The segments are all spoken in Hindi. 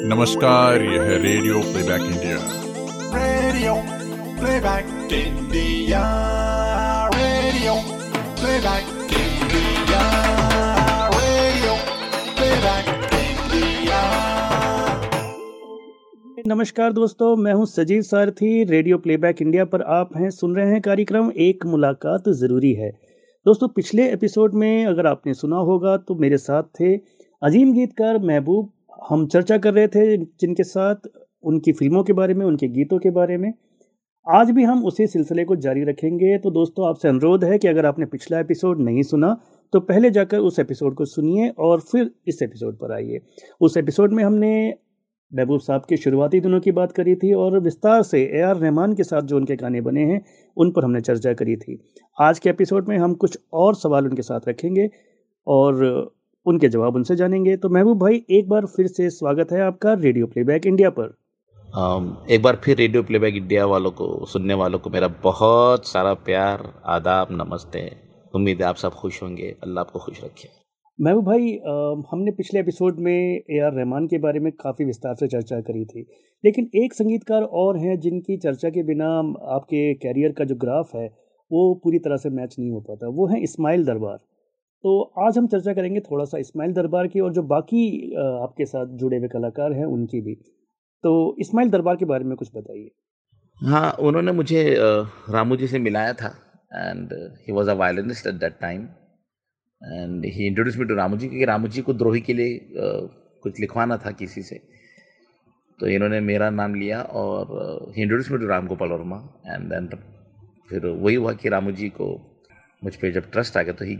नमस्कार यह है radio playback India radio playback India radio playback India radio playback India नमस्कार दोस्तों मैं हूँ सजीव सारथी रेडियो प्लेबैक इंडिया पर आप हैं सुन रहे हैं कार्यक्रम एक मुलाकात ज़रूरी है। दोस्तों पिछले एपिसोड में अगर आपने सुना होगा तो मेरे साथ थे अजीम गीतकार महबूब हम चर्चा कर रहे थे जिनके साथ, उनकी फ़िल्मों के बारे में, उनके गीतों के बारे में। आज भी हम उसी सिलसिले को जारी रखेंगे। तो दोस्तों, आपसे अनुरोध है कि अगर आपने पिछला एपिसोड नहीं सुना तो पहले जाकर उस एपिसोड को सुनिए और फिर इस एपिसोड पर आइए। उस एपिसोड में हमने महबूब साहब के शुरुआती दिनों की बात करी थी और विस्तार से ए आर रहमान के साथ जो उनके गाने बने हैं, उन पर हमने चर्चा करी थी। आज के एपिसोड में हम कुछ और सवाल उनके साथ रखेंगे और उनके जवाब उनसे जानेंगे। तो महबूब भाई एक बार फिर से स्वागत है आपका रेडियो प्लेबैक इंडिया पर। एक बार फिर रेडियो प्लेबैक इंडिया वालों को सुनने वालों को मेरा बहुत सारा प्यार आदाब नमस्ते। उम्मीद है आप सब खुश होंगे। अल्लाह आपको खुश रखे। महबूब भाई अ, हमने पिछले एपिसोड में ए आर रहमान के बारे में काफ़ी विस्तार से चर्चा करी थी। लेकिन एक संगीतकार और हैं जिनकी चर्चा के बिना आपके कैरियर का जो ग्राफ है वो पूरी तरह से मैच नहीं हो पाता। वो हैं इस्माइल दरबार। तो आज हम चर्चा करेंगे थोड़ा सा इस्माइल दरबार की और जो बाकी आपके साथ जुड़े हुए कलाकार हैं उनकी भी। तो इस्माइल दरबार के बारे में कुछ बताइए। हाँ उन्होंने मुझे रामू जी से मिलाया था and he was a violinist at that time and he introduce me to Ramu ji क्योंकि रामू जी को द्रोही के लिए कुछ लिखवाना था किसी से। तो इन्होंने मेरा नाम लिया और he introduce me to Ram Gopal Varma and then फिर वही हुआ कि रामू जी को मुझ पर जब ट्रस्ट आ गया तो he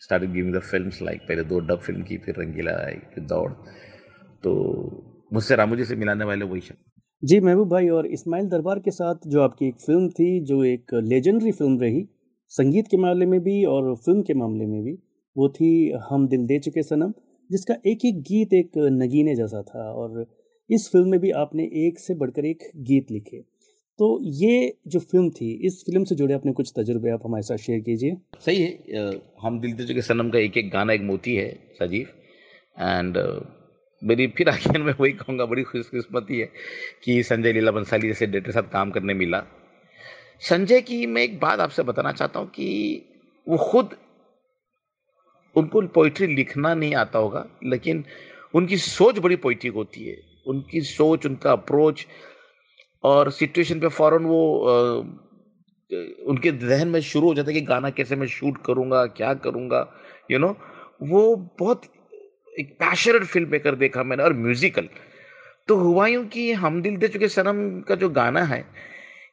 started giving the films like पहले दो डब फ़िल्म की, फिर रंगीला आई दौड़। तो मुझसे, रामू जी से मिलाने वाले वही शब्द। जी, महबूब भाई, और इस्माइल दरबार के साथ जो आपकी एक फ़िल्म थी, जो एक लेजेंडरी फ़िल्म रही, संगीत के मामले में भी और फ़िल्म के मामले में भी, वो थी हम दिल दे चुके सनम, जिसका एक एक गीत एक नगीने जैसा था। और इस फ़िल्म में भी आपने एक से बढ़कर एक गीत लिखे। तो ये जो फ़िल्म थी, इस फ़िल्म से जुड़े अपने कुछ तजुर्बे आप हमारे साथ शेयर कीजिए। सही है हम दिल चुके सनम का एक एक गाना, एक मोती है, सजीव। एंड मेरी फिर आखिर में वही कहूँगा, बड़ी खुशकिस्मती है कि संजय लीला बंसाली जैसे डेटर साथ काम करने मिला। संजय की मैं एक बात आपसे बताना चाहता हूँ कि वो खुद, उनको पोइट्री लिखना नहीं आता होगा, लेकिन उनकी सोच बड़ी पोइट्रिक होती है। उनकी सोच, उनका अप्रोच और सिचुएशन पे फ़ौरन वो अ, उनके जहन में शुरू हो जाता है कि गाना कैसे मैं शूट करूँगा क्या करूँगा यू नो वो बहुत एक पैशनेट फ़िल्म मेकर देखा मैंने और म्यूजिकल तो हुआ कि हम दिल दे चुके सनम का जो गाना है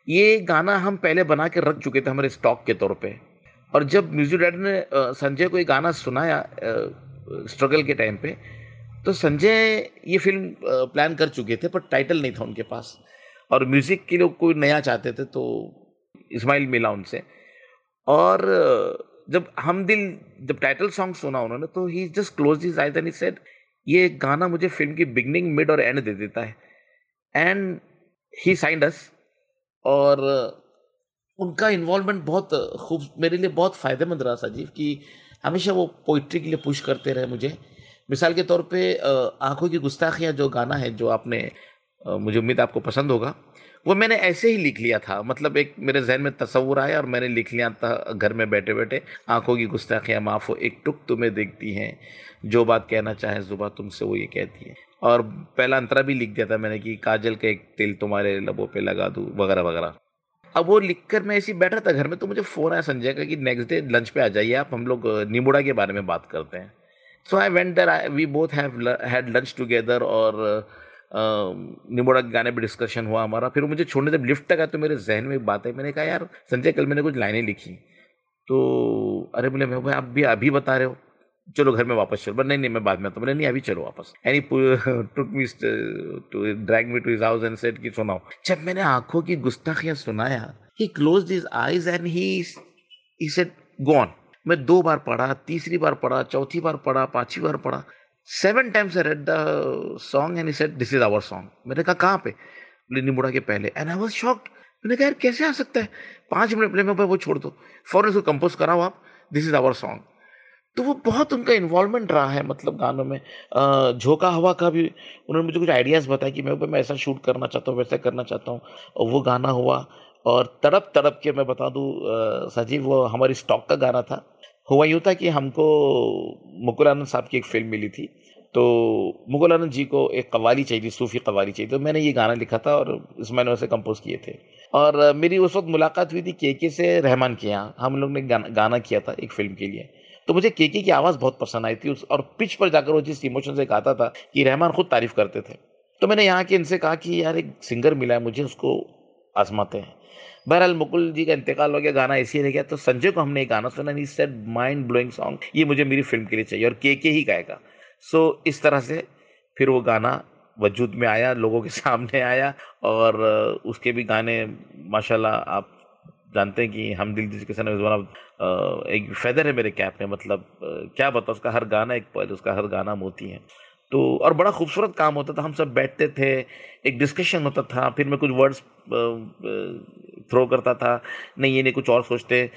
ये गाना हम पहले बना के रख चुके थे हमारे स्टॉक के तौर पे। और जब म्यूज़िक डायरेक्टर ने संजय को ये गाना सुनाया स्ट्रगल के टाइम पे तो संजय ये फ़िल्म प्लान कर चुके थे पर टाइटल नहीं था उनके पास। और म्यूज़िक के लिए कोई नया चाहते थे तो इस्माइल मिला उनसे। और जब हम दिल, जब टाइटल सॉन्ग सुना उन्होंने तो he just close eyes and he said ये गाना मुझे फ़िल्म की बिगनिंग मिड और एंड दे देता है। एंड ही साइंड अस और उनका इन्वॉल्वमेंट बहुत खूब, मेरे लिए बहुत फ़ायदेमंद रहा साजीव कि हमेशा वो पोइट्री के लिए पुश करते रहे मुझे। मिसाल के तौर पे आँखों की गुस्ताखियाँ जो गाना है, जो आपने मुझे उम्मीद आपको पसंद होगा। वो मैंने ऐसे ही लिख लिया था मतलब एक मेरे जहन में तस्वूर आया और मैंने लिख लिया था घर में बैठे बैठे आँखों की गुस्ताखियाँ माफ़ हो एक टुक तुम्हें देखती हैं जो बात कहना चाहे जुबा तुमसे वो ये कहती है। और पहला अंतरा भी लिख दिया था मैंने कि काजल का एक तिल तुम्हारे लबों पे लगा दूँ वगैरह वगैरह। अब वो लिख कर मैं ऐसे बैठा था घर में तो मुझे फ़ोन आया संजय का कि नेक्स्ट डे लंच पे आ जाइए आप हम लोग निमुड़ा के बारे में बात करते हैं। So I went there we both had lunch together और अ, निमुड़ा गाने पे डिस्कशन हुआ हमारा। फिर मुझे छोड़ने जब लिफ्ट तक आया तो मेरे जहन में एक बात है मैंने कहा, यार, संजय, कल मैंने कुछ लाइनें लिखी। तो अरे, बोले, मैं भाई, आप भी अभी बता रहे हो। चलो, घर में वापस चलो। नहीं नहीं, मैं बाद में आता बोले, नहीं, अभी चलो वापस। And took me to drag me to his house and said कि, सुनाओ। जब मैंने आँखों की गुस्ताखियाँ सुनाया he close his eyes and he he said go on मैं दो बार पढ़ा, तीसरी बार पढ़ा, चौथी बार पढ़ा, पांचवी बार पढ़ा। Seven times I read the song and said this is our song मैंने कहा, कहाँ पे? निमुड़ा के पहले। एंड आई वाज शॉक्ड मैंने कहा, यार, कैसे आ सकता है? पाँच मिनट पहले मैं वो छोड़ दो। फ़ौरन उसको कंपोज कराओ आप। दिस इज़ आवर सॉन्ग तो वो बहुत उनका इन्वॉल्वमेंट रहा है मतलब गानों में। झोंका हवा का भी उन्होंने मुझे कुछ आइडियाज़ बताए कि मैं मैं ऐसा शूट करना चाहता हूँ, वैसा करना चाहता हूँ। और वो गाना हुआ। और तड़प तड़प के मैं बता दूँ सजीव, वो हमारी स्टॉक का गाना था। हुआ यूँ था कि हमको मुकुल आनंद साहब की एक फ़िल्म मिली थी। तो मुकुल आनंद जी को एक कवाली चाहिए थी सूफी कवाली चाहिए तो मैंने ये गाना लिखा था और इस मैंने उसे कंपोज किए थे। और मेरी उस वक्त मुलाकात हुई थी के के से रहमान के यहाँ। हम लोग ने गाना, गाना किया था एक फ़िल्म के लिए। तो मुझे के के की आवाज़ बहुत पसंद आई थी उस और पिच पर जाकर वो जिस इमोशन से गाता था कि रहमान खुद तारीफ़ करते थे। तो मैंने यहाँ के इनसे कहा कि यार एक सिंगर मिला है मुझे उसको आजमाते हैं। बहरहाल मुकुल जी का इंतकाल हो गया गाना ऐसे रह गया तो संजय को हमने एक गाना सुना he said mind blowing song ये मुझे मेरी फ़िल्म के लिए चाहिए और के के ही गाएगा। सो so, इस तरह से फिर वो गाना वजूद में आया लोगों के सामने आया और उसके भी गाने माशाल्लाह आप जानते हैं कि हम दिल जिसके सन वन ऑफ़ एक फेदर है मेरे कैप में मतलब क्या बताओ उसका हर गाना एक पल उसका हर गाना मोती है। तो और बड़ा खूबसूरत काम होता था, हम सब बैठते थे, एक डिस्कशन होता था, फिर मैं कुछ वर्ड्स थ्रो करता था, नहीं, ये नहीं, कुछ और सोचते।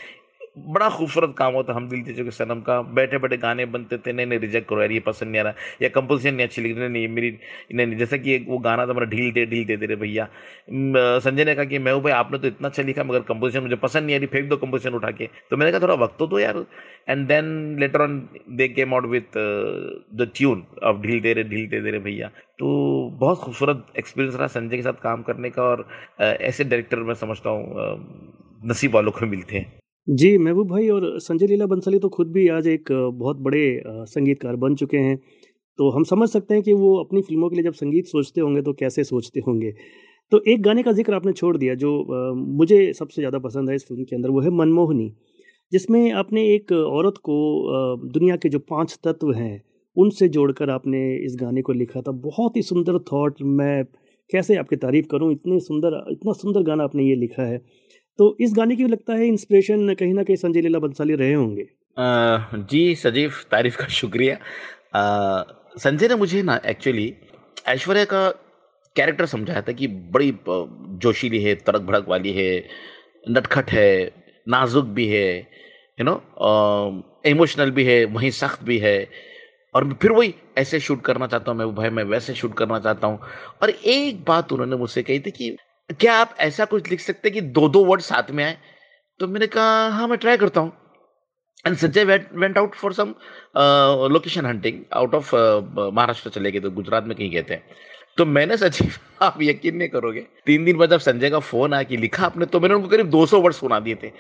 बड़ा खूबसूरत काम होता हम दिल दीजिए के सनम का। बैठे बैठे गाने बनते थे नहीं नहीं रिजेक्ट करो, यार ये पसंद नहीं आ रहा। या कंपोजिशन नहीं, अच्छी लग रही नहीं, मेरी नहीं नहीं, जैसे कि वो गाना था मेरा, ढील दे ढील दे दे रहे भैया। संजय ने कहा कि मैं भाई, आपने तो इतना अच्छा लिखा, मगर कंपोजिशन मुझे पसंद नहीं आ रही, फेंक दो कंपोजिशन उठा के। तो मैंने कहा, थोड़ा वक्त तो दो यार। And then later on they came out with the tune of ढील दे रहे ढील दे दे रहे भैया। तो बहुत खूबसूरत एक्सपीरियंस रहा संजय के साथ काम करने का और ऐसे डायरेक्टर मैं समझता हूँ नसीब वालों को मिलते हैं। जी महबूब भाई और संजय लीला बंसाली तो खुद भी आज एक बहुत बड़े संगीतकार बन चुके हैं। तो हम समझ सकते हैं कि वो अपनी फ़िल्मों के लिए जब संगीत सोचते होंगे तो कैसे सोचते होंगे। तो एक गाने का ज़िक्र आपने छोड़ दिया जो मुझे सबसे ज़्यादा पसंद है इस फ़िल्म के अंदर, वो है मनमोहनी। जिसमें आपने एक औरत को दुनिया के जो पाँच तत्व हैं, उनसे जोड़कर आपने इस गाने को लिखा था। बहुत ही सुंदर थॉट मैं कैसे आपकी तारीफ़ करूँ, इतने सुंदर, इतना सुंदर गाना आपने ये लिखा है। तो इस गाने की लगता है इंस्पिरेशन कहीं ना कहीं संजय लीला बंसाली रहे होंगे। जी सजीव, तारीफ़ का शुक्रिया। संजय ने मुझे ना एक्चुअली ऐश्वर्या का कैरेक्टर समझाया था कि बड़ी जोशीली है, तड़क भड़क वाली है, नटखट है, नाजुक भी है यू नो इमोशनल भी है, वहीं सख्त भी है। और फिर वही ऐसे शूट करना चाहता हूँ मैं भाई मैं वैसे शूट करना चाहता हूँ। और एक बात उन्होंने मुझसे कही थी कि क्या आप ऐसा कुछ लिख सकते कि दो दो वर्ड साथ में आए? तो मैंने कहा हाँ मैं ट्राई करता हूँ. And Sanjay went out for some location hunting out of Maharashtra चले गए तो गुजरात में कहीं गए थे। तो मैंने सचिव, आप यकीन नहीं करोगे, तीन दिन बाद जब संजय का फ़ोन आया कि लिखा आपने तो मैंने उनको करीब 200 वर्ड सुना दिए थे।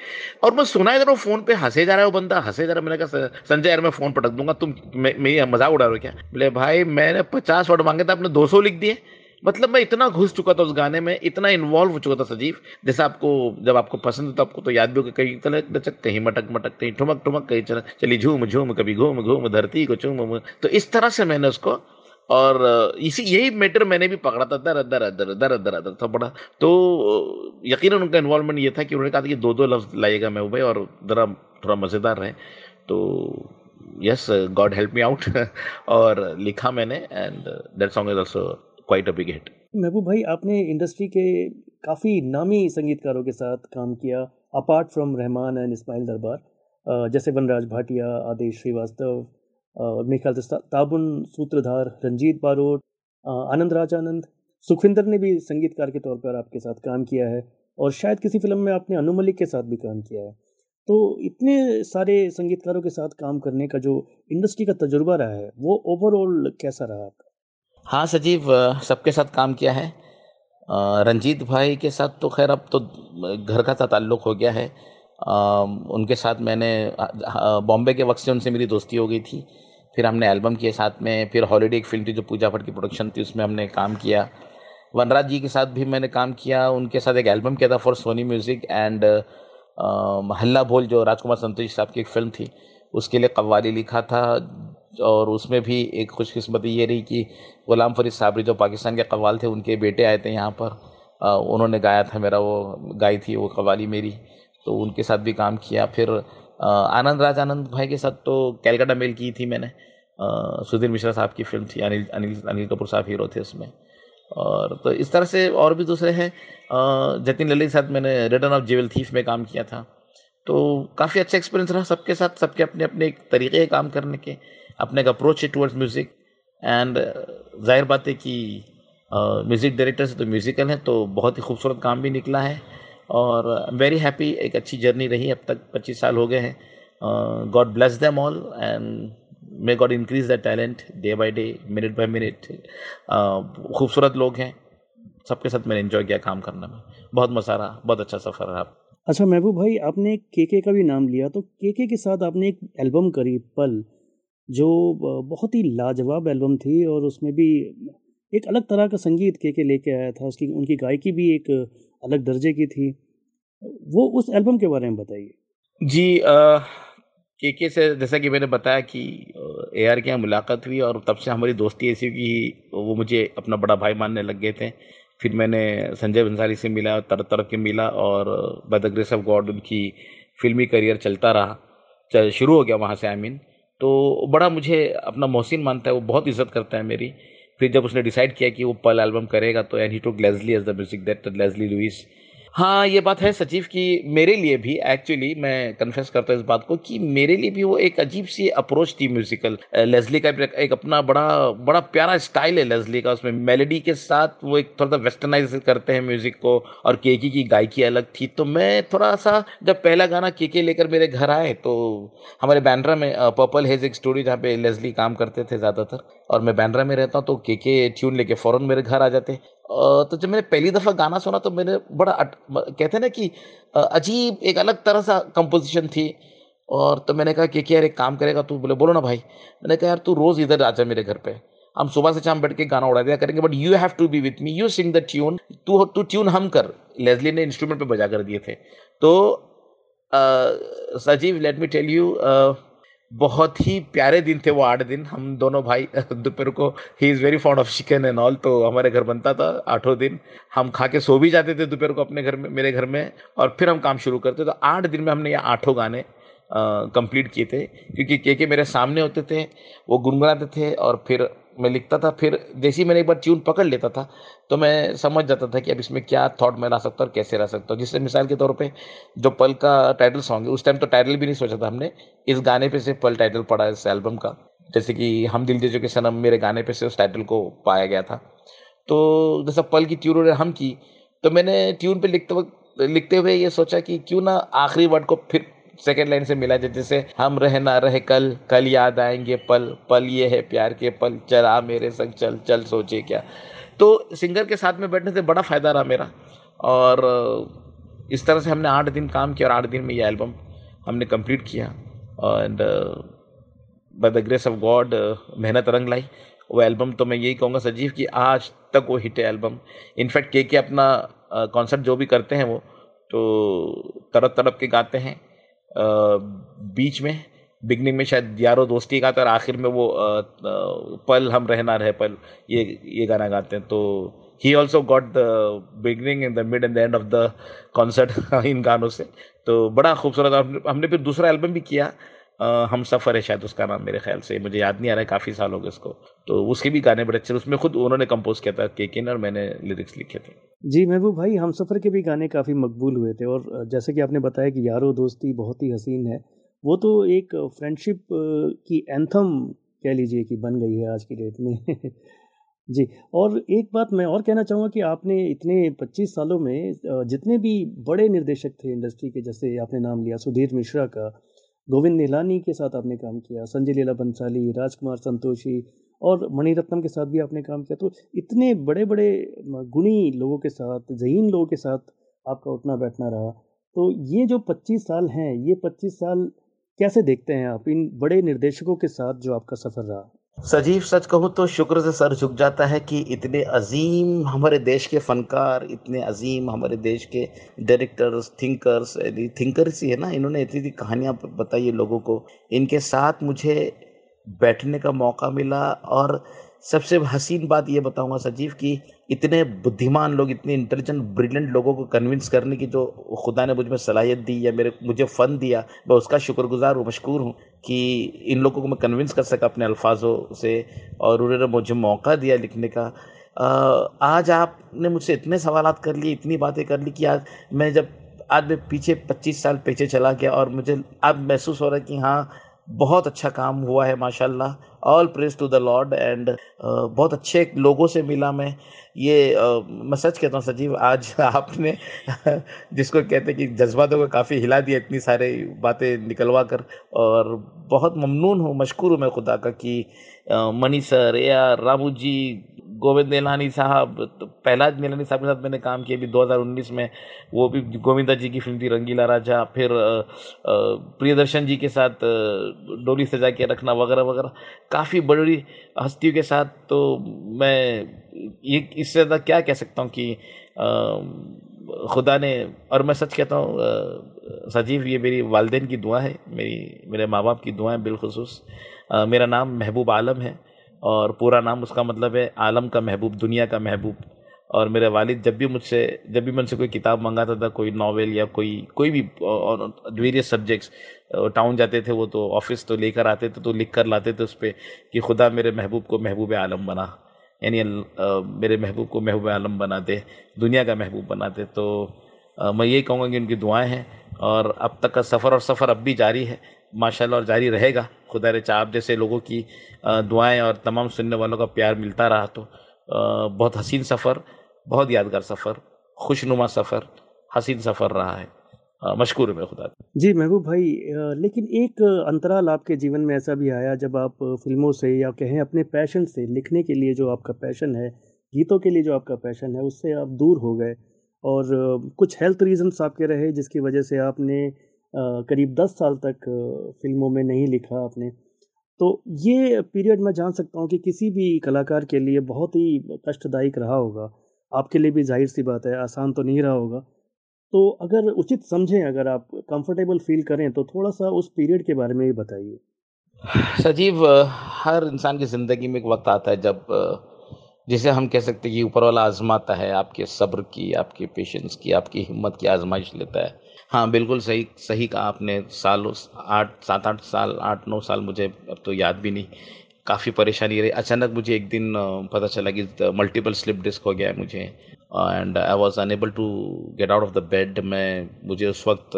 और मैं जा रहा हूँ फ़ोन पे, हंसे जा रहा है वो बंदा, हंसे जा रहा है, मैंने कहा संजय यार, मैं फ़ोन पटक दूँगा, तुम मेरी मज़ाक उड़ा रहे हो क्या? बोले, भाई, मैंने पचास वर्ड मांगे थे, आपने दो सौ लिख दिए। मतलब मैं इतना घुस चुका था उस गाने में, इतना इन्वॉल्व हो चुका था सजीव। जैसे आपको, जब आपको पसंद है तो आपको तो याद भी होगा, कहीं चले लचक कहीं मटक मटक कहीं ठुमक ठुमक, कहीं चल, चली झूम झूम, कभी घूम घूम, धरती को चूम तो इस तरह से मैंने उसको, और इसी, यही मैटर मैंने भी पकड़ा था, दर दर दर दर दर दर था बड़ा। तो यकीन उनका इन्वॉल्वमेंट ये था कि उन्होंने कहा था कि दो दो लफ्ज लाइएगा मैं भाई और जरा थोड़ा मज़ेदार रहे। तो yes God help me out और लिखा मैंने and that song is also quite a big hit Mehboob भाई, आपने इंडस्ट्री के काफ़ी नामी संगीतकारों के साथ काम किया apart from Rahman and Ismail Darbar जैसे वनराज भाटिया, आदेश श्रीवास्तव मेरे ख्याल से ताबुन सूत्रधार रंजीत बारोट आनंद राज आनंद सुखविंदर ने भी संगीतकार के तौर पर आपके साथ काम किया है, और शायद किसी फ़िल्म में आपने अनु मलिक के साथ भी काम किया है। तो इतने सारे संगीतकारों के साथ काम करने का जो इंडस्ट्री का तजुर्बा रहा है, वो ओवरऑल कैसा रहा आपका? हाँ सजीव सबके साथ काम किया है। रंजीत भाई के साथ तो खैर अब तो घर का सा ताल्लुक हो गया है। उनके साथ मैंने बॉम्बे के वक्त से उनसे मेरी दोस्ती हो गई थी। फिर हमने एल्बम किए साथ में, फिर हॉलीडे एक फ़िल्म थी जो पूजा भट्ट की प्रोडक्शन थी, उसमें हमने काम किया। वनराज जी के साथ भी मैंने काम किया, उनके साथ एक एल्बम किया था फॉर सोनी म्यूज़िक एंड हल्ला भोल जो राजकुमार संतोष साहब की एक फ़िल्म थी, उसके लिए कव्वाली लिखा था। और उसमें भी एक खुशकस्मती ये रही कि गुलाम फरीद साबरी जो पाकिस्तान के कवाल थे उनके बेटे आए थे यहाँ पर। अ, उन्होंने गाया था मेरा वो गाई थी वो कवाली मेरी। तो उनके साथ भी काम किया। फिर आनंद राज आनंद भाई के साथ तो कैलकाटा मेल की थी मैंने। सुधीर मिश्रा साहब की फ़िल्म थी अनिल अनिल अनिल कपूर साहब हीरो थे उसमें। और तो इस तरह से और भी दूसरे हैं। जतिन ललित के साथ मैंने रिटर्न ऑफ़ जेवल थीफ में काम किया था। तो काफ़ी अच्छा एक्सपीरियंस रहा सबके साथ सबके अपने अपने एक तरीके काम करने के। अपने एक अप्रोच है टुवर्ड्स म्यूज़िक एंड ज़ाहिर बात है कि म्यूज़िक डायरेक्टर से तो म्यूज़िकल है तो बहुत ही खूबसूरत काम भी निकला है. और वेरी हैप्पी एक अच्छी जर्नी रही अब तक 25 साल हो गए हैं. God bless them all and may God increase the talent day by day minute by minute खूबसूरत लोग हैं. सबके साथ मैंने इन्जॉय किया काम करने में. बहुत मज़ा रहा, बहुत अच्छा सफ़र रहा. अच्छा महबूब भाई, आपने के के का भी नाम लिया तो के के साथ आपने एक एल्बम करी, पल. जो बहुत ही लाजवाब एल्बम थी और उसमें भी एक अलग तरह का संगीत केके लेके आया था। उसकी उनकी गायकी भी एक अलग दर्जे की थी। वो उस एल्बम के बारे में बताइए। जी आ, के के से जैसा कि मैंने बताया कि ए आर के यहाँ मुलाकात हुई और तब से हमारी दोस्ती ऐसी कि वो मुझे अपना बड़ा भाई मानने लग गए थे। फिर मैंने संजय बंसाली से मिला तरह तरह के मिला और by the grace of God उनकी फिल्मी करियर चलता रहा। चल शुरू हो गया वहाँ से आई मीन तो बड़ा मुझे अपना मोहसिन मानता है, वो बहुत इज़्ज़त करता है मेरी। फिर जब उसने डिसाइड किया कि वो पल एल्बम करेगा तो and he to Leslie as the music director Leslie Lewis हाँ ये बात है सचिव कि। मेरे लिए भी एक्चुअली मैं कन्फेस करता हूँ इस बात को कि मेरे लिए भी वो एक अजीब सी अप्रोच थी म्यूजिकल लेजली का एक अपना बड़ा बड़ा प्यारा स्टाइल है लेजली का, उसमें मेलोडी के साथ वो एक थोड़ा सा वेस्टर्नाइज करते हैं म्यूज़िक को और केकी की गायकी अलग थी। तो मैं थोड़ा सा जब पहला गाना केके लेकर मेरे घर आए तो हमारे बैंड्रा में पर्पल हेज एक स्टूडियो जहाँ पे लेजली काम करते थे ज़्यादातर और मैं बैंड्रा में रहता हूँ तो के के ट्यून लेके फ़ौरन मेरे घर आ जाते तो जब मैंने पहली दफ़ा गाना सुना तो मैंने बड़ा अट, कहते हैं ना कि अजीब एक अलग तरह सा कंपोजिशन थी। और तो मैंने कहा कि यार एक काम करेगा तू? बोले बोलो ना भाई। मैंने कहा यार तू रोज़ इधर आ जा मेरे घर पे। हम सुबह से शाम बैठ के गाना उड़ा दिया करेंगे but you have to be with me you sing the tune तू तू ट्यून हम कर। लेजली ने इंस्ट्रूमेंट पे बजा कर दिए थे। तो सजीव लेट मी टेल यू बहुत ही प्यारे दिन थे वो आठ दिन। हम दोनों भाई, दोपहर को he is very fond of chicken and all तो हमारे घर बनता था आठों दिन। हम खा के सो भी जाते थे दोपहर को अपने घर में, मेरे घर में, और फिर हम काम शुरू करते तो आठ दिन में हमने ये आठों गाने कंप्लीट किए थे। क्योंकि के के मेरे सामने होते थे, वो गुनगुनाते थे, और फिर मैं लिखता था, फिर जैसे ही मैंने एक बार ट्यून पकड़ लेता था तो मैं समझ जाता था कि अब इसमें क्या थॉट मैं ला सकता हूँ और कैसे ला सकता हूँ। जिससे मिसाल के तौर पे जो पल का टाइटल सॉन्ग है, उस टाइम तो टाइटल भी नहीं सोचा था हमने, इस गाने पे से पल टाइटल पड़ा इस एल्बम का। जैसे कि हम दिल दे के सनम मेरे गाने पे से उस टाइटल को पाया गया था। तो जैसा पल की ट्यून हम की तो मैंने ट्यून पे लिखते वक्त, लिखते हुए ये सोचा कि क्यों ना आखिरी वर्ड को फिर सेकेंड लाइन से मिला जाए जैसे हम रहे ना रहे, कल कल याद आएँगे, पल पल ये है प्यार के पल, चल आ मेरे संग, चल चल सोचे क्या। तो सिंगर के साथ में बैठने से बड़ा फ़ायदा रहा मेरा। और इस तरह से हमने आठ दिन काम किया और आठ दिन में ये एल्बम हमने कंप्लीट किया। And by the grace of God मेहनत रंग लाई। वो एल्बम तो मैं यही कहूँगा सजीव कि आज तक वो हिट है एल्बम इनफैक्ट के के अपना कॉन्सर्ट जो भी करते हैं वो तो तड़प तड़प के गाते हैं। बीच में बिगनिंग में शायद यारो दोस्ती का और आखिर में वो पल हम रहना रहे, पल, ये ये गाना गाते हैं। तो he also got the beginning in the mid and the end of the concert इन गानों से। तो बड़ा खूबसूरत हमने फिर दूसरा एल्बम भी किया। हम सफ़र है शायद उसका नाम मेरे ख्याल से, मुझे याद नहीं आ रहा है, काफ़ी साल हो गए उसको। तो उसके भी गाने बड़े अच्छे उसमें खुद उन्होंने कंपोज किया था केकिन और मैंने लिरिक्स लिखे थे। जी, महबूब भाई, हम सफ़र के भी गाने काफ़ी मकबूल हुए थे और जैसे कि आपने बताया कि यारो दोस्ती बहुत ही हसीन है, वो तो एक फ्रेंडशिप की एंथम कह लीजिए कि बन गई है आज की डेट में। जी, और एक बात मैं और कहना चाहूँगा कि आपने इतने 25 सालों में जितने भी बड़े निर्देशक थे इंडस्ट्री के, जैसे आपने नाम लिया, सुधीर मिश्रा का गोविंद नीलानी के साथ आपने काम किया, संजय लीला बंसाली, राजकुमार संतोषी और मणिरत्नम के साथ भी आपने काम किया। तो इतने बड़े बड़े गुणी लोगों के साथ, जहीन लोगों के साथ आपका उठना बैठना रहा। तो ये जो 25 साल हैं, ये 25 साल कैसे देखते हैं आप इन बड़े निर्देशकों के साथ जो आपका सफ़र रहा? सजीव, सच कहूँ तो शुक्र से सर झुक जाता है कि इतने अजीम हमारे देश के फनकार, इतने अजीम हमारे देश के डायरेक्टर्स थिंकर्स थिंकर्स ही है ना, इन्होंने इतनी इतनी कहानियाँ बताई लोगों को। इनके साथ मुझे बैठने का मौका मिला और सबसे हसीन बात ये बताऊँगा सजीव कि इतने बुद्धिमान लोग, इतने इंटेलिजेंट ब्रिलियंट लोगों को कन्विंस करने की जो खुदा ने मुझमें सलाहियत दी या मेरे, मुझे फ़न दिया, मैं उसका शुक्रगुजार हूँ मशहूर हूँ कि इन लोगों को मैं कन्विंस कर सका अपने अल्फाजों से और उन्होंने मुझे मौका दिया लिखने का। आज आपने मुझसे इतने सवाल कर लिए, इतनी बातें कर ली कि आज मैं जब, आज मैं पीछे 25 साल पीछे चला गया और मुझे अब महसूस हो रहा है कि हाँ बहुत अच्छा काम हुआ है माशाल्लाह। All praise to the Lord and बहुत अच्छे लोगों से मिला मैं। ये uh, मैं सच कहता हूँ सजीव आज आपने जिसको कहते हैं कि जज्बातों को काफ़ी हिला दिया इतनी सारी बातें निकलवा कर और बहुत ममनून हूँ मशकूर हूँ मैं खुदा का कि मनी सर या रामू जी गोविंद नीलानी साहब तो पहला नीलानी साहब के साथ मैंने काम किया अभी 2019 में। वो भी गोविंदा जी की फ़िल्म थी रंगीला राजा। फिर प्रियदर्शन जी के साथ डोली सजा के रखना वगैरह वगैरह। काफ़ी बड़ी हस्तियों के साथ तो मैं ये इससे ज़्यादा क्या कह सकता हूँ कि खुदा ने, और मैं सच कहता हूँ सजीव, ये मेरी वालदेन की दुआ है। मेरी, मेरे माँ बाप की दुआएँ बिलखसूस। मेरा नाम महबूब आलम है और पूरा नाम उसका मतलब है आलम का महबूब, दुनिया का महबूब। और मेरे वालिद, जब भी मुझसे, जब भी मुझसे कोई किताब मंगाता था, कोई नावल या कोई कोई भी वेरियस सब्जेक्ट्स टाउन जाते थे वो तो ऑफ़िस तो लेकर आते थे तो लिख कर लाते थे उस पर कि खुदा मेरे महबूब को महबूब आलम बना। यानी मेरे महबूब को महबूब आलम बना दे दुनिया का महबूब बना दे तो मैं यही कहूँगा कि उनकी दुआएँ हैं और अब तक का सफ़र और सफ़र अब भी जारी है। माशाल्लाह, और जारी रहेगा खुदा रे आप जैसे लोगों की दुआएँ और तमाम सुनने वालों का प्यार मिलता रहा तो बहुत हसीन सफ़र, बहुत यादगार सफ़र, खुशनुमा सफ़र, हसीन सफ़र रहा है। मशहूर में खुदा। जी, महबूब भाई लेकिन एक अंतराल आपके जीवन में ऐसा भी आया जब आप फ़िल्मों से या कहें अपने पैशन से लिखने के लिए जो आपका पैशन है, गीतों के लिए जो आपका पैशन है, उससे आप दूर हो गए। और कुछ हेल्थ रीजंस आपके रहे जिसकी वजह से आपने करीब दस साल तक फ़िल्मों में नहीं लिखा आपने। तो ये पीरियड मैं जान सकता हूँ कि किसी भी कलाकार के लिए बहुत ही कष्टदायक रहा होगा। आपके लिए भी ज़ाहिर सी बात है, आसान तो नहीं रहा होगा। तो अगर उचित समझें, अगर आप कंफर्टेबल फील करें तो थोड़ा सा उस पीरियड के बारे में भी बताइए। सजीव हर इंसान की ज़िंदगी में एक वक्त आता है जब जिसे हम कह सकते हैं कि ऊपर वाला आजमाता है, आपके सब्र की, आपके पेशेंस की, आपकी हिम्मत की आजमाइश लेता है। हाँ बिल्कुल सही सही कहा आपने। सालों, आठ, सात, आठ साल, आठ, नौ साल मुझे अब तो याद भी नहीं। काफ़ी परेशानी रही। अचानक मुझे एक दिन पता चला कि मल्टीपल स्लिप डिस्क हो गया है मुझे। And I was unable to get out of the bed मैं, मुझे उस वक्त,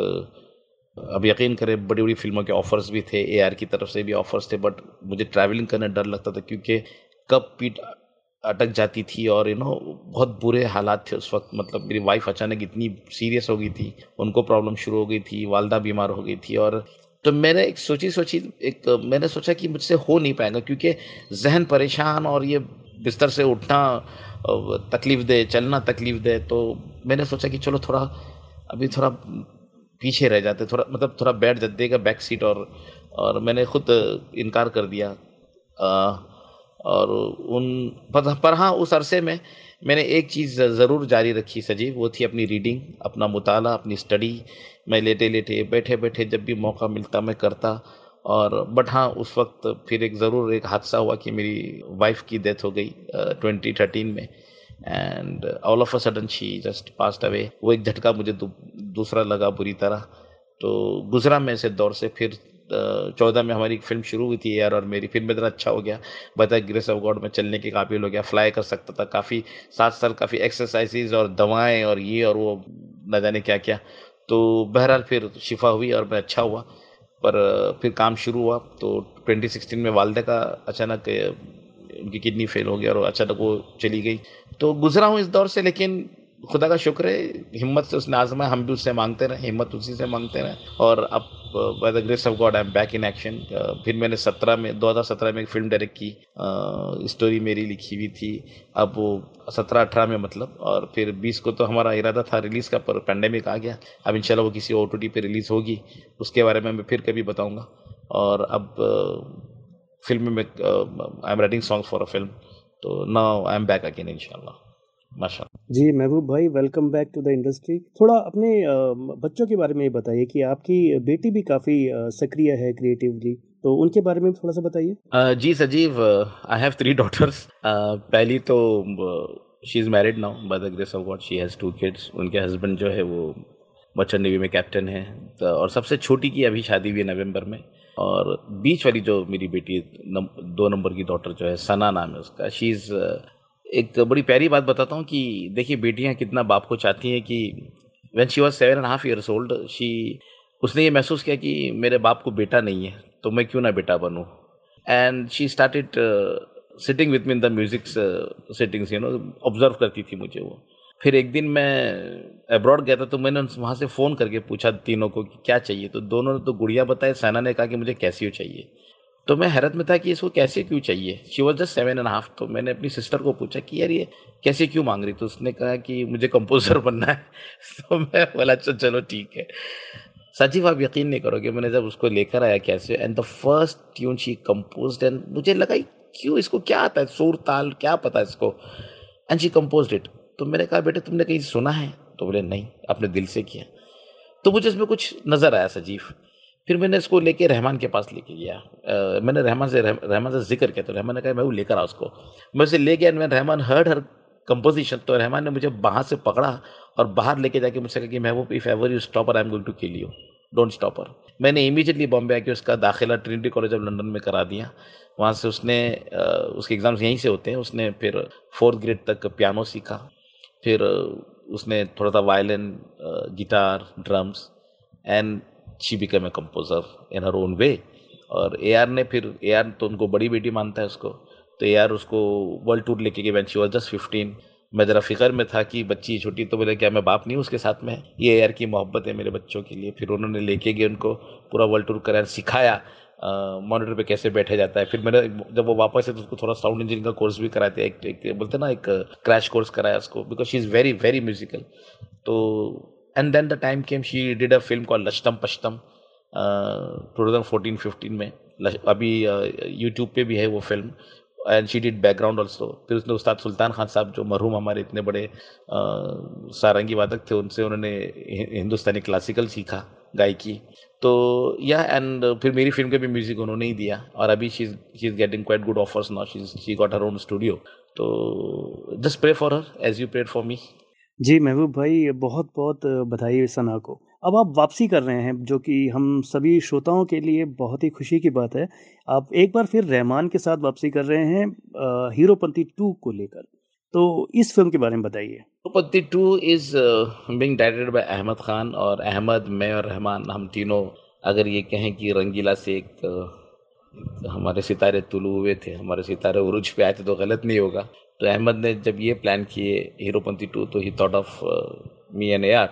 अब यकीन करें, बड़ी बड़ी फ़िल्मों के ऑफर्स भी थे। एआर की तरफ़ से भी ऑफर्स थे बट मुझे ट्रैवलिंग करने डर लगता था क्योंकि कब पीठ अटक जाती थी और यू नो बहुत बुरे हालात थे उस वक्त। मतलब मेरी वाइफ अचानक इतनी सीरियस हो गई थी उनको प्रॉब्लम शुरू हो गई थी वालदा बीमार हो गई थी और तो मैंने एक सोची सोची एक मैंने सोचा कि मुझसे हो नहीं पाएगा क्योंकि जहन परेशान और ये बिस्तर से उठना तकलीफ़ दे चलना तकलीफ़ दे तो मैंने सोचा कि चलो थोड़ा अभी थोड़ा पीछे रह जाते थोड़ा मतलब थोड़ा बैठ जाते का बैक सीट और और मैंने खुद इनकार कर दिया। आ, और उन पर हाँ उस अरसे में मैंने एक चीज़ ज़रूर जारी रखी सजीव, वो थी अपनी रीडिंग, अपना मुताला, अपनी स्टडी। मैं लेटे लेटे बैठे बैठे जब भी मौका मिलता, मैं करता। और, बट हाँ उस वक्त फिर एक ज़रूर एक हादसा हुआ कि मेरी वाइफ की डेथ हो गई ट्वेंटी थर्टीन में। And all of a sudden she just passed away. वो एक झटका मुझे दूसरा लगा बुरी तरह। तो गुजरा मैं इसे दौर से, फिर चौदह में हमारी फ़िल्म शुरू हुई थी यार और मेरी फ़िल्म इतना अच्छा हो गया। बता ग्रेस ऑफ़ गॉड में चलने के काबिल हो गया फ्लाई कर सकता था। काफ़ी सात साल काफ़ी एक्सरसाइजेज और दवाएँ और ये और वो, न जाने क्या क्या तो बहरहाल फिर शिफा हुई और मैं अच्छा हुआ। पर, फिर काम शुरू हुआ। तो 2016 में वालदे का अचानक, उनकी किडनी फेल हो गया और अचानक वो चली गई। तो गुजरा हूँ इस दौर से, लेकिन खुदा का शुक्र है, हिम्मत से उसने आजमाया, हम भी उससे मांगते रहे, हिम्मत उसी से मांगते रहे। और अब by the grace of God I am back in action फिर मैंने सत्रह में 2017 में एक फ़िल्म डायरेक्ट की स्टोरी मेरी लिखी हुई थी। अब वो सत्रह, अठारह में मतलब और फिर बीस को तो हमारा इरादा था रिलीज़ का, पर पेंडेमिक आ गया। अब इंशाल्लाह वो किसी ओ टी पे रिलीज़ होगी, उसके बारे में मैं फिर कभी बताऊँगा। और अब फ़िल्म में I am writing song for a film तो now I am back again इंशाल्लाह। माशा जी महबूब भाई welcome back to the industry थोड़ा अपने बच्चों के बारे में बताइए कि आपकी बेटी भी काफ़ी सक्रिय है क्रिएटिवली तो उनके बारे में थोड़ा सा बताइए। जी सजीव आई हैव थ्री डॉटर्स पहली तो she is married now by the grace of God she has two kids उनके हस्बैंड जो है वो मर्चेंट नेवी में कैप्टन है। तो और सबसे छोटी की अभी शादी हुई है नवंबर में। और बीच वाली जो मेरी बेटी दो नंबर की डॉटर जो है सना नाम है उसका। शी इज़ एक बड़ी प्यारी बात बताता हूँ कि देखिए, बेटियाँ कितना बाप को चाहती हैं कि when she was seven and half years old she उसने ये महसूस किया कि मेरे बाप को बेटा नहीं है तो मैं क्यों ना बेटा बनूँ? And she started sitting with me in the music settings you know observe करती थी मुझे वो। फिर एक दिन मैं अब्रॉड गया था तो मैंने वहाँ से फ़ोन करके पूछा तीनों को कि क्या चाहिए? तो दोनों ने तो गुड़िया बताए सैना ने कहा कि मुझे कैसियो चाहिए? तो मैं हैरत में था कि इसको कैसे क्यों चाहिए? She was just seven and half तो मैंने अपनी सिस्टर को पूछा कि यार ये कैसे क्यों मांग रही? तो उसने कहा कि मुझे कंपोजर बनना है। तो मैं बोला अच्छा चलो, ठीक है। सजीव आप यकीन नहीं करोगे, मैंने जब उसको लेकर आया कैसे and the first tune she compose and मुझे लगा क्यों इसको, क्या आता है? सुर, ताल, क्या पता इसको? एंड शी कंपोज इट तो मैंने कहा, बेटे, तुमने कहीं सुना है? तो बोले, नहीं अपने दिल से किया। तो मुझे इसमें कुछ नज़र आया, सजीव। फिर मैंने इसको लेके रहमान के पास लेके गया। आ, मैंने रहमान से रहमान से ज़िक्र किया तो रहमान ने कहा मैं वो लेकर आ उसको। मैं उसे ले गया मैं रहमान हर्ड हर कंपोजिशन तो रहमान ने मुझे बाहर से पकड़ा और बाहर लेके जाके मुझसे कहा कि Mahboob if ever you stop her I am going to kill you don't stop her मैंने इमीजिएटली बॉम्बे आके उसका दाखिला ट्रिनिटी कॉलेज ऑफ़ लंदन में करा दिया। वहाँ से उसने उसके एग्ज़ाम्स यहीं से होते हैं। उसने फिर फोर्थ ग्रेड तक पियानो सीखा। फिर उसने थोड़ा सा violin guitar drums and she become a composer in her own way और ए आर ने फिर ए आर तो उनको बड़ी बेटी मानता है उसको। तो ए आर उसको वर्ल्ड टूर लेके गए शी वॉज़ जस्ट फिफ्टीन मैं ज़रा फ़िक्र में था कि बच्ची छोटी तो बोले क्या मैं बाप नहीं उसके साथ में? ये ए आर की मोहब्बत है मेरे बच्चों के लिए। फिर उन्होंने लेके गए उनको पूरा वर्ल्ड टूर कराया सिखाया मॉनिटर पे कैसे बैठे जाता है। फिर मैंने जब वो वापस है तो उसको थोड़ा साउंड इंजीनियरिंग का कोर्स भी कराते एक, एक बोलते ना एक क्रैश कोर्स कराया उसको। Because she is very very musical तो and then the time came she did a film call Lashtam Pashtam two thousand fourteen fifteen में. अभी यूट्यूब पे भी है वो film and she did background also फिर उसने उस्ताद सुल्तान खान साहब, जो मरहूम हमारे इतने बड़े सारंगी वादक थे, उनसे उन्होंने हिंदुस्तानी क्लासिकल सीखा, गायकी. तो या एंड फिर मेरी फ़िल्म के भी म्यूज़िक उन्होंने ही दिया. और अभी she is getting quite good offers now she she got her own studio तो just pray for her as you prayed for me जी, महबूब भाई बहुत बहुत बधाई सना को। अब आप वापसी कर रहे हैं, जो कि हम सभी श्रोताओं के लिए बहुत ही खुशी की बात है। आप एक बार फिर रहमान के साथ वापसी कर रहे हैं हीरोपंती टू को लेकर। तो इस फ़िल्म के बारे में बताइए। Heropanti two is being directed by Ahmed Khan और अहमद मैं और रहमान, हम तीनों अगर ये कहें कि रंगीला से एक हमारे सितारे तुलू हुए थे, हमारे सितारे उरुज पे आए थे तो गलत नहीं होगा। तो अहमद ने जब ये प्लान किए हीरोपंती टू तो he thought of me and A R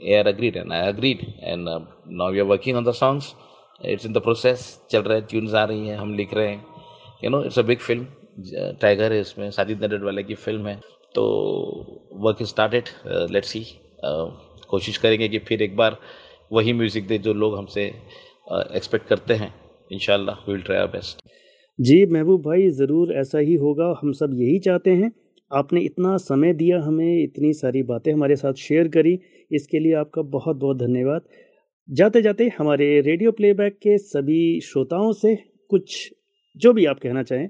AR agreed and I agreed and uh, now we are working on the songs. It's in the process. चल रहा है ट्यून्स आ रही हैं हम लिख रहे हैं. You know it's a big film Tiger है इसमें साजिद नडेड वाले की फ़िल्म है. तो वर्क स्टार्टेड लेट्स सी कोशिश करेंगे कि फिर एक बार वही म्यूज़िक दे जो लोग हमसे एक्सपेक्ट uh, करते हैं. In will try our best जी महबूब भाई ज़रूर ऐसा ही होगा। हम सब यही चाहते हैं। आपने इतना समय दिया हमें इतनी सारी बातें हमारे साथ शेयर करी। इसके लिए आपका बहुत बहुत धन्यवाद। जाते जाते हमारे रेडियो प्लेबैक के सभी श्रोताओं से कुछ जो भी आप कहना चाहें।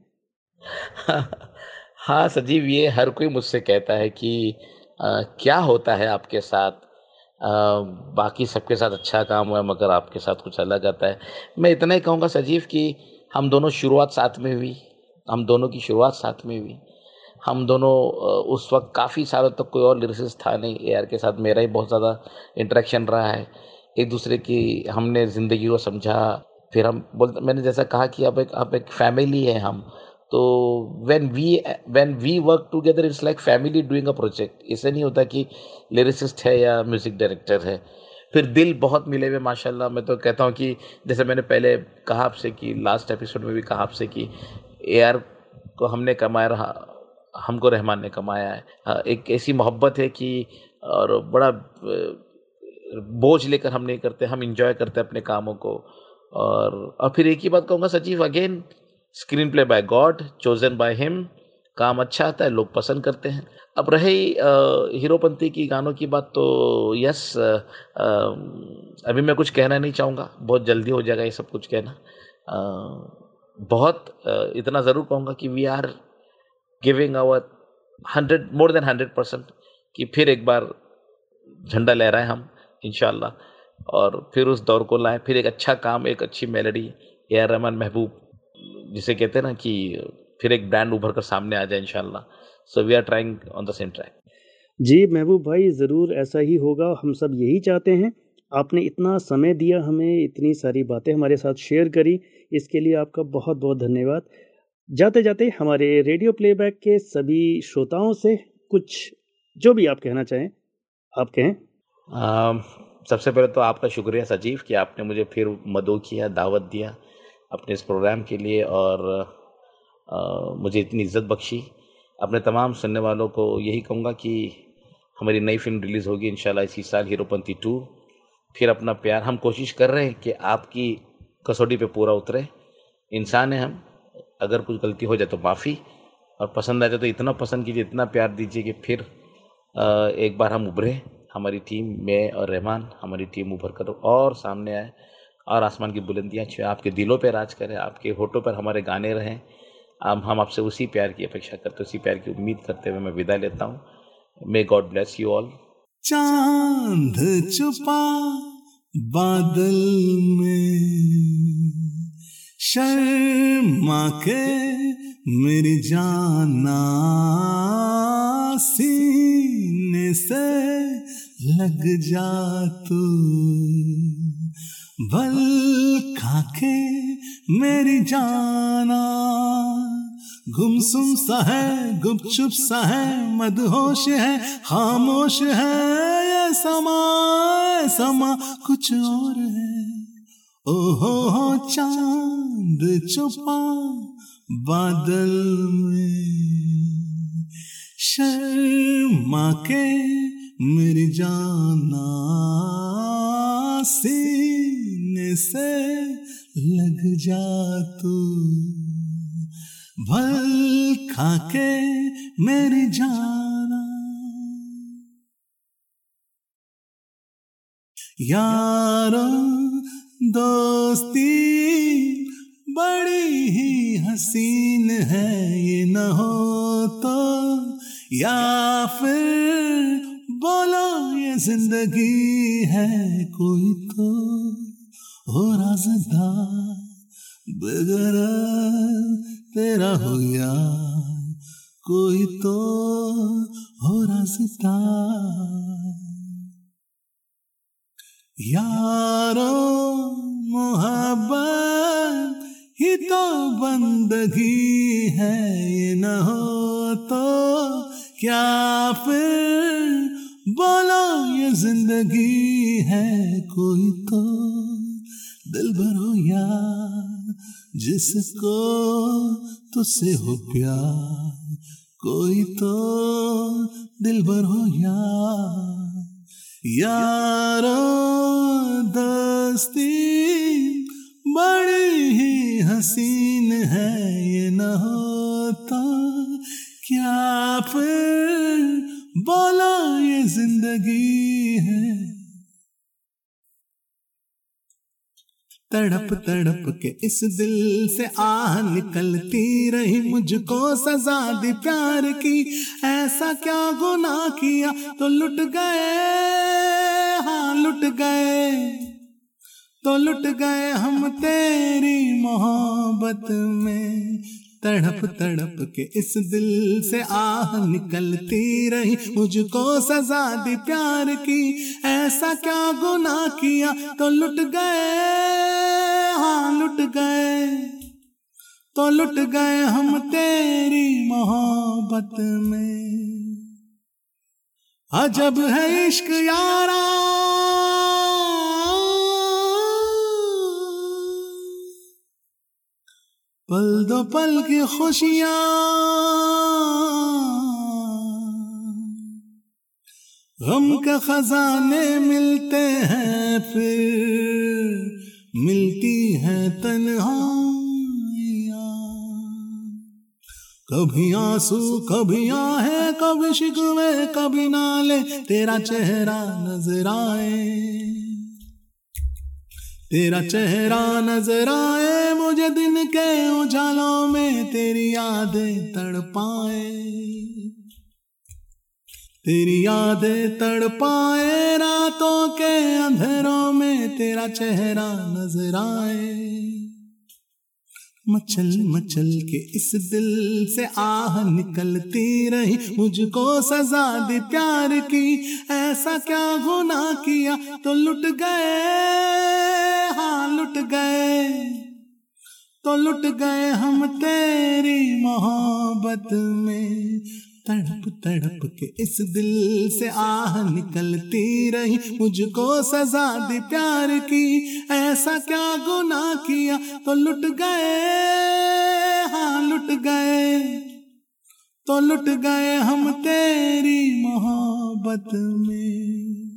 हाँ सजीव ये हर कोई मुझसे कहता है कि आ, क्या होता है आपके साथ? आ, बाकी सबके साथ अच्छा काम हुआ मगर आपके साथ कुछ अलग आता है। मैं इतना ही कहूँगा सजीव कि हम दोनों शुरुआत साथ में हुई। हम दोनों की शुरुआत साथ में हुई। हम दोनों उस वक्त काफ़ी सालों तक कोई और लिरिसिस्ट था नहीं। ए आर के साथ मेरा ही बहुत ज़्यादा इंटरेक्शन रहा है। एक दूसरे की हमने ज़िंदगी को समझा। फिर हम बोल मैंने जैसा कहा कि अब एक अब एक फैमिली है हम। तो when we when we work together it's like family doing a project ऐसे नहीं होता कि लिरिसिस्ट है या म्यूज़िक डायरेक्टर है। फिर दिल बहुत मिले हुए माशाल्लाह मैं तो कहता हूँ कि जैसे मैंने पहले कहा आपसे कि लास्ट एपिसोड में भी कहा आपसे कि ए को हमने कमाया रहा हमको रहमान ने कमाया है। हाँ, एक ऐसी मोहब्बत है कि और बड़ा बोझ लेकर हम नहीं करते हम इंजॉय करते अपने कामों को। और और फिर एक ही बात कहूँगा सचिव again screenplay by God chosen by him काम अच्छा आता है लोग पसंद करते हैं। अब रहे हीरोपंथी की गानों की बात तो यस अभी मैं कुछ कहना नहीं चाहूँगा। बहुत जल्दी हो जाएगा ये सब कुछ कहना। आ, बहुत आ, इतना ज़रूर कहूँगा कि we are giving our hundred more than hundred percent कि फिर एक बार झंडा ले लहराएँ हम इन और फिर उस दौर को लाएँ। फिर एक अच्छा काम एक अच्छी मेलोडी ए आर रहमान महबूब जिसे कहते हैं ना कि फिर एक ब्रांड उभर कर सामने आ जाए इनशाला so we are trying on the same track जी महबूब भाई ज़रूर ऐसा ही होगा। हम सब यही चाहते हैं। आपने इतना समय दिया हमें इतनी सारी बातें हमारे साथ शेयर करी। इसके लिए आपका बहुत बहुत धन्यवाद। जाते जाते हमारे रेडियो प्लेबैक के सभी श्रोताओं से कुछ जो भी आप कहना चाहें आप कहें। सबसे पहले तो आपका शुक्रिया सजीव कि आपने मुझे फिर मदो किया दावत दिया अपने इस प्रोग्राम के लिए और मुझे इतनी इज़्ज़त बख्शी। अपने तमाम सुनने वालों को यही कहूँगा कि हमारी नई फ़िल्म रिलीज़ होगी इंशाल्लाह इसी साल, हीरोपंती टू। फिर अपना प्यार, हम कोशिश कर रहे हैं कि आपकी कसौटी पे पूरा उतरे। इंसान है हम। अगर कुछ गलती हो जाए तो माफ़ी। और पसंद आ जाए तो इतना पसंद कीजिए, इतना प्यार दीजिए कि फिर एक बार हम उभरे। हमारी टीम, मैं और रहमान, हमारी टीम उभर कर और सामने आए। और आसमान की बुलंदियाँ छुए। आपके दिलों पर राज करें, आपके होठों पर हमारे गाने रहें। हम हम आपसे उसी प्यार की अपेक्षा करते उसी प्यार की उम्मीद करते हुए मैं विदा लेता हूँ। May God bless you all चाँद छुपा बादल में, शर्मा के मेरी जाना सीने से लग जा तू। बल खाके मेरी जाना। गुमसुम सा है, गुपचुप सा है, मदहोश है, खामोश है, ये समा समा कुछ और है। ओहो हो, चाँद छुपा बादल में शर्मा के मेरी जाना सीने से लग जा तू। भल खाके मेरी जाना। यारो दोस्ती बड़ी ही हसीन है ये न हो तो। या फिर बोलो ये ज़िंदगी है कोई तो। हो राजदार बगर तेरा हो यार कोई तो। हो राजदार यारो मोहब्बत ही तो बंदगी है, ये न हो तो क्या फिर? बोलो, ये ज़िंदगी है कोई तो। दिल भरो जिसको तुझसे हो प्यार, कोई तो दिल भर यार। यारो दोस्ती बड़ी ही हसीन है ये न होता क्या फिर बोलो ये ज़िंदगी है? तड़प तड़प के इस दिल से आह निकलती रही मुझको सजा दी प्यार की। ऐसा क्या गुनाह किया? तो लुट गए हाँ लुट गए। तो लुट गए हम तेरी मोहब्बत में। तड़प तड़प के इस दिल से आह निकलती रही। मुझको सजा दी प्यार की। ऐसा क्या गुना किया? तो लुट गए हाँ लुट गए। तो लुट गए हम तेरी मोहब्बत में। अजब है इश्क, यारा। पल दो पल की खुशियाँ। गम के खजाने मिलते हैं फिर, मिलती है तन्हाइयाँ। कभी आँसू, कभी आहे, कभी शिकवे, कभी नाले, तेरा चेहरा नज़र आए। तेरा चेहरा नज़र आए, मुझे दिन के उजालों में तेरी यादें तड़पाए। तेरी यादें तड़पाए, रातों के अंधेरों में तेरा चेहरा नज़र आए। मचल मचल के इस दिल से आह निकलती रही। मुझको सजा दी प्यार की। ऐसा क्या गुना किया? तो लुट गए। हाँ लुट गए। तो लुट गए हम तेरी मोहब्बत में। तड़प तड़प के इस दिल से आह निकलती रही। मुझको सजा दी प्यार की। ऐसा क्या गुना किया? तो लुट गए। हाँ लुट गए। तो लुट गए हम तेरी मोहब्बत में।